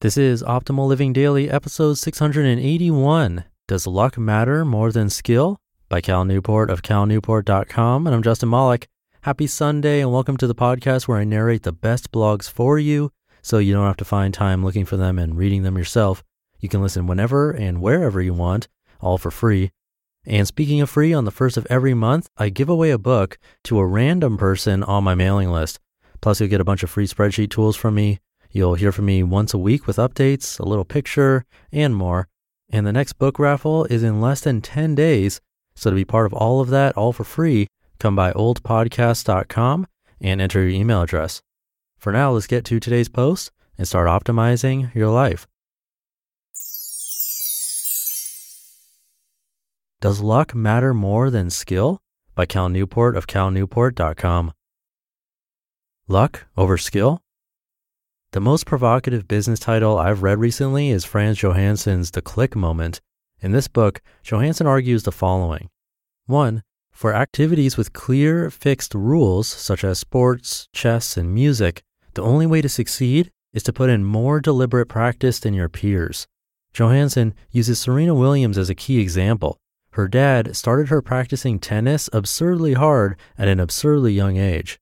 This is Optimal Living Daily, episode 681. Does luck matter more than skill? By Cal Newport of calnewport.com. And I'm Justin Malik. Happy Sunday, and welcome to the podcast where I narrate the best blogs for you so you don't have to find time looking for them and reading them yourself. You can listen whenever and wherever you want, all for free. And speaking of free, on the first of every month, I give away a book to a random person on my mailing list. Plus, you'll get a bunch of free spreadsheet tools from me You'll hear from me once a week with updates, a little picture, and more. And the next book raffle is in less than 10 days. So to be part of all of that, all for free, come by oldpodcast.com and enter your email address. For now, let's get to today's post and start optimizing your life. Does luck matter more than skill? By Cal Newport of calnewport.com. Luck over skill? The most provocative business title I've read recently is Frans Johansson's The Click Moment. In this book, Johansson argues the following 1. For activities with clear, fixed rules, such as sports, chess, and music, the only way to succeed is to put in more deliberate practice than your peers. Johansson uses Serena Williams as a key example. Her dad started her practicing tennis absurdly hard at an absurdly young age.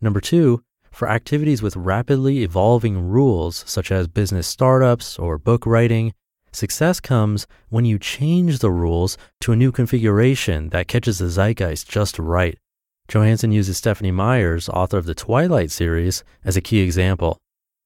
Number two, for activities with rapidly evolving rules, such as business startups or book writing, success comes when you change the rules to a new configuration that catches the zeitgeist just right. Johansson uses Stephenie Meyers, author of the Twilight series, as a key example.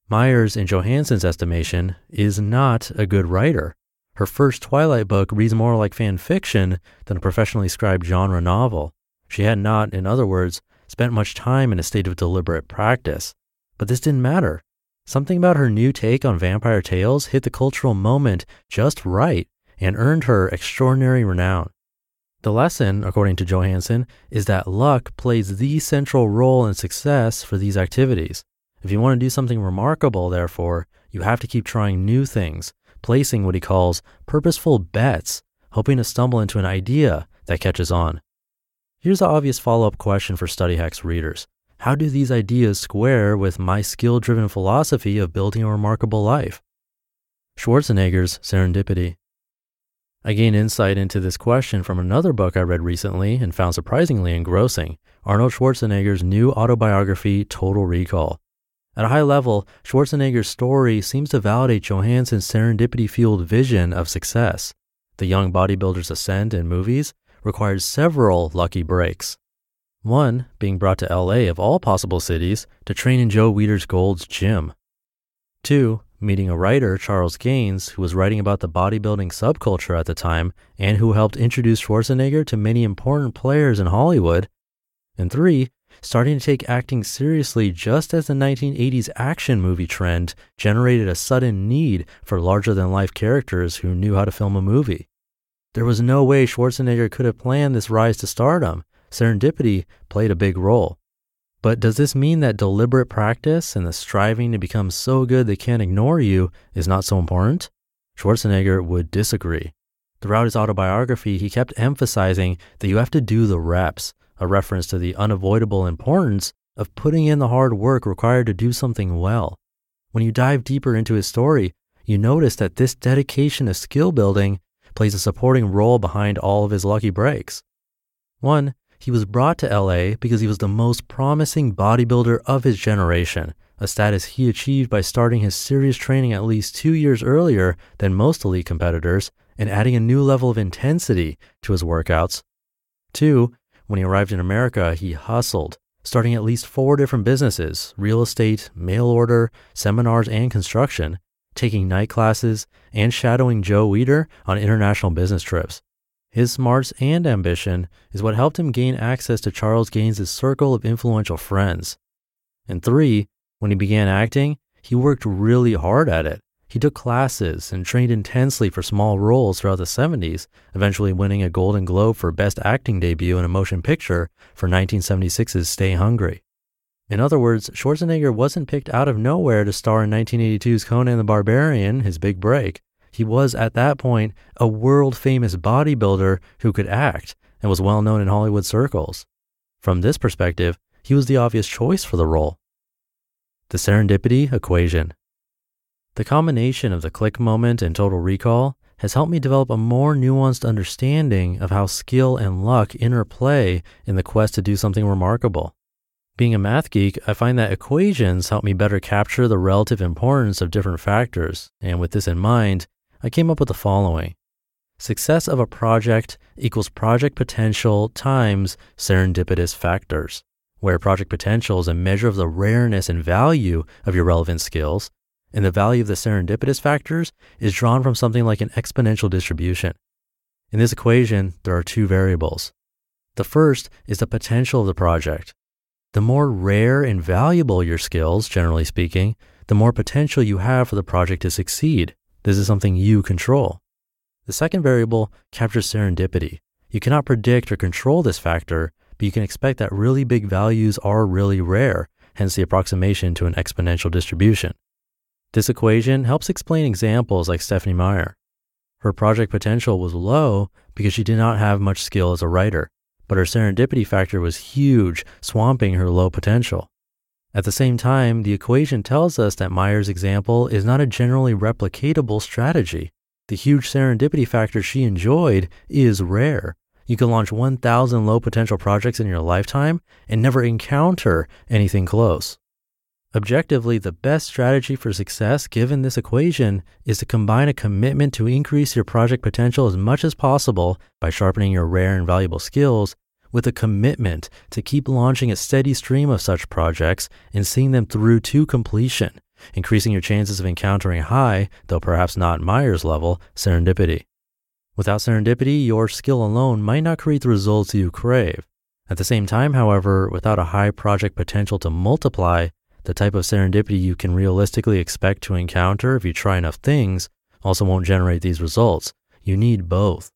Meyers, in Johansson's estimation, is not a good writer. Her first Twilight book reads more like fan fiction than a professionally scribed genre novel. She had not, in other words, spent much time in a state of deliberate practice. But this didn't matter. Something about her new take on vampire tales hit the cultural moment just right and earned her extraordinary renown. The lesson, according to Johansson, is that luck plays the central role in success for these activities. If you want to do something remarkable, therefore, you have to keep trying new things, placing what he calls purposeful bets, hoping to stumble into an idea that catches on. Here's the obvious follow up question for Study Hacks readers How do these ideas square with my skill driven philosophy of building a remarkable life? Schwarzenegger's Serendipity. I gained insight into this question from another book I read recently and found surprisingly engrossing Arnold Schwarzenegger's new autobiography, Total Recall. At a high level, Schwarzenegger's story seems to validate Johansson's serendipity fueled vision of success. The young bodybuilder's ascent in movies required several lucky breaks. One being brought to LA of all possible cities to train in Joe Weider's Gold's gym. Two, meeting a writer, Charles Gaines, who was writing about the bodybuilding subculture at the time and who helped introduce Schwarzenegger to many important players in Hollywood. And three, starting to take acting seriously just as the 1980s action movie trend generated a sudden need for larger than life characters who knew how to film a movie. There was no way Schwarzenegger could have planned this rise to stardom. Serendipity played a big role. But does this mean that deliberate practice and the striving to become so good they can't ignore you is not so important? Schwarzenegger would disagree. Throughout his autobiography, he kept emphasizing that you have to do the reps, a reference to the unavoidable importance of putting in the hard work required to do something well. When you dive deeper into his story, you notice that this dedication to skill building plays a supporting role behind all of his lucky breaks. One, he was brought to LA because he was the most promising bodybuilder of his generation, a status he achieved by starting his serious training at least two years earlier than most elite competitors and adding a new level of intensity to his workouts. Two, when he arrived in America, he hustled, starting at least four different businesses real estate, mail order, seminars, and construction taking night classes, and shadowing Joe Weider on international business trips. His smarts and ambition is what helped him gain access to Charles Gaines' circle of influential friends. And three, when he began acting, he worked really hard at it. He took classes and trained intensely for small roles throughout the 70s, eventually winning a Golden Globe for Best Acting Debut in a Motion Picture for 1976's Stay Hungry. In other words, Schwarzenegger wasn't picked out of nowhere to star in 1982's Conan the Barbarian, his big break. He was, at that point, a world famous bodybuilder who could act and was well known in Hollywood circles. From this perspective, he was the obvious choice for the role. The serendipity equation. The combination of the click moment and total recall has helped me develop a more nuanced understanding of how skill and luck interplay in the quest to do something remarkable. Being a math geek, I find that equations help me better capture the relative importance of different factors, and with this in mind, I came up with the following. Success of a project equals project potential times serendipitous factors, where project potential is a measure of the rareness and value of your relevant skills, and the value of the serendipitous factors is drawn from something like an exponential distribution. In this equation, there are two variables. The first is the potential of the project. The more rare and valuable your skills, generally speaking, the more potential you have for the project to succeed. This is something you control. The second variable captures serendipity. You cannot predict or control this factor, but you can expect that really big values are really rare, hence the approximation to an exponential distribution. This equation helps explain examples like Stephenie Meyer. Her project potential was low because she did not have much skill as a writer, but her serendipity factor was huge, swamping her low potential. At the same time, the equation tells us that Meyer's example is not a generally replicatable strategy. The huge serendipity factor she enjoyed is rare. You can launch 1,000 low potential projects in your lifetime and never encounter anything close. Objectively, the best strategy for success given this equation is to combine a commitment to increase your project potential as much as possible by sharpening your rare and valuable skills with a commitment to keep launching a steady stream of such projects and seeing them through to completion, increasing your chances of encountering high, though perhaps not Meyer's level, serendipity. Without serendipity, your skill alone might not create the results you crave. At the same time, however, without a high project potential to multiply, the type of serendipity you can realistically expect to encounter if you try enough things also won't generate these results. You need both.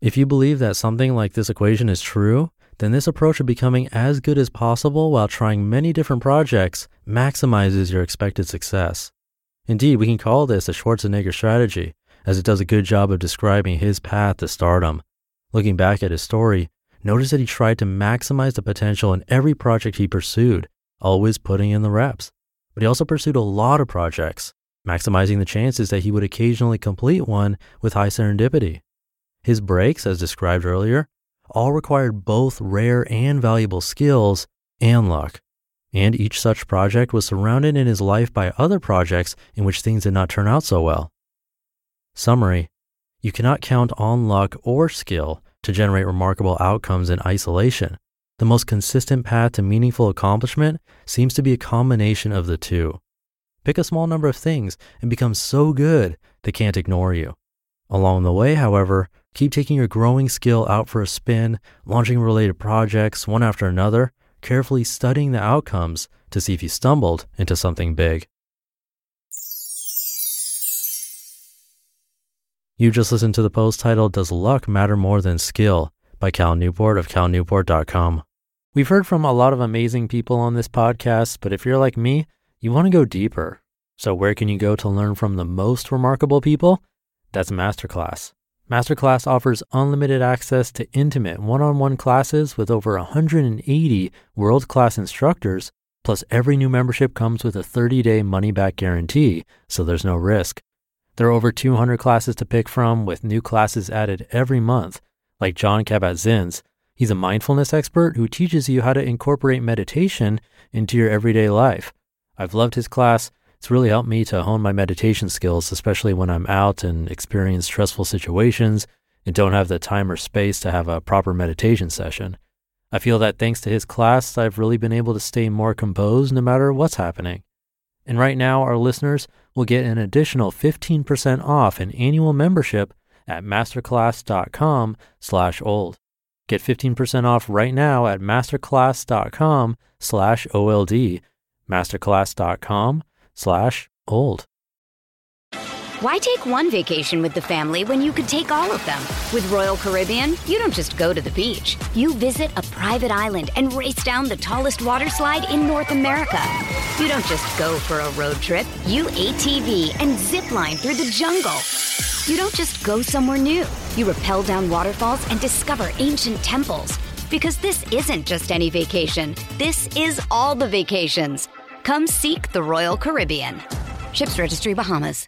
If you believe that something like this equation is true, then this approach of becoming as good as possible while trying many different projects maximizes your expected success. Indeed, we can call this a Schwarzenegger strategy, as it does a good job of describing his path to stardom. Looking back at his story, notice that he tried to maximize the potential in every project he pursued, always putting in the reps. But he also pursued a lot of projects, maximizing the chances that he would occasionally complete one with high serendipity. His breaks, as described earlier, all required both rare and valuable skills and luck. And each such project was surrounded in his life by other projects in which things did not turn out so well. Summary You cannot count on luck or skill to generate remarkable outcomes in isolation. The most consistent path to meaningful accomplishment seems to be a combination of the two. Pick a small number of things and become so good they can't ignore you. Along the way, however, keep taking your growing skill out for a spin, launching related projects one after another, carefully studying the outcomes to see if you stumbled into something big. You just listened to the post titled Does Luck Matter More Than Skill by Cal Newport of calnewport.com. We've heard from a lot of amazing people on this podcast, but if you're like me, you want to go deeper. So, where can you go to learn from the most remarkable people? That's Masterclass. Masterclass offers unlimited access to intimate one on one classes with over 180 world class instructors. Plus, every new membership comes with a 30 day money back guarantee, so there's no risk. There are over 200 classes to pick from, with new classes added every month, like Jon Kabat-Zinn's He's a mindfulness expert who teaches you how to incorporate meditation into your everyday life. I've loved his class. It's really helped me to hone my meditation skills, especially when I'm out and experience stressful situations and don't have the time or space to have a proper meditation session. I feel that thanks to his class, I've really been able to stay more composed no matter what's happening. And right now, our listeners will get an additional 15% off an annual membership at masterclass.com slash old. Get 15% off right now at masterclass.com slash OLD, masterclass.com slash old. Why take one vacation with the family when you could take all of them? With Royal Caribbean, you don't just go to the beach. You visit a private island and race down the tallest water slide in North America. You don't just go for a road trip. You ATV and zip line through the jungle. You don't just go somewhere new. You rappel down waterfalls and discover ancient temples. Because this isn't just any vacation. This is all the vacations. Come seek the Royal Caribbean. Ships Registry Bahamas.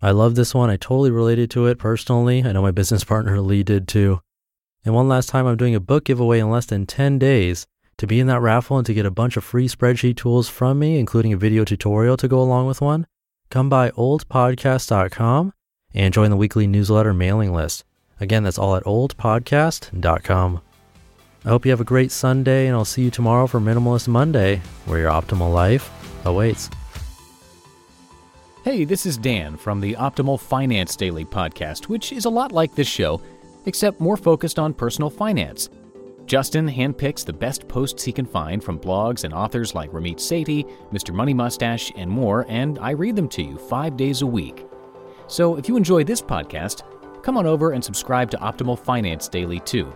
I love this one. I totally related to it personally. I know my business partner Lee did too. And one last time, I'm doing a book giveaway in less than 10 days. To be in that raffle and to get a bunch of free spreadsheet tools from me, including a video tutorial to go along with one, come by oldpodcast.com and join the weekly newsletter mailing list. Again, that's all at oldpodcast.com. I hope you have a great Sunday, and I'll see you tomorrow for Minimalist Monday, where your optimal life awaits. Hey, this is Dan from the Optimal Finance Daily podcast, which is a lot like this show, except more focused on personal finance. Justin handpicks the best posts he can find from blogs and authors like Ramit Sethi, Mr. Money Mustache, and more, and I read them to you five days a week. So if you enjoy this podcast, come on over and subscribe to Optimal Finance Daily too.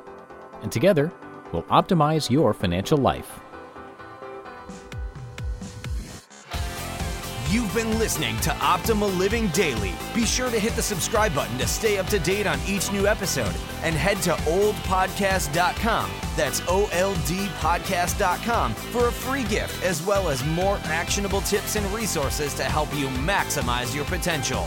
And together, we'll optimize your financial life. You've been listening to Optimal Living Daily. Be sure to hit the subscribe button to stay up to date on each new episode and head to oldpodcast.com. That's O L D podcast.com for a free gift as well as more actionable tips and resources to help you maximize your potential.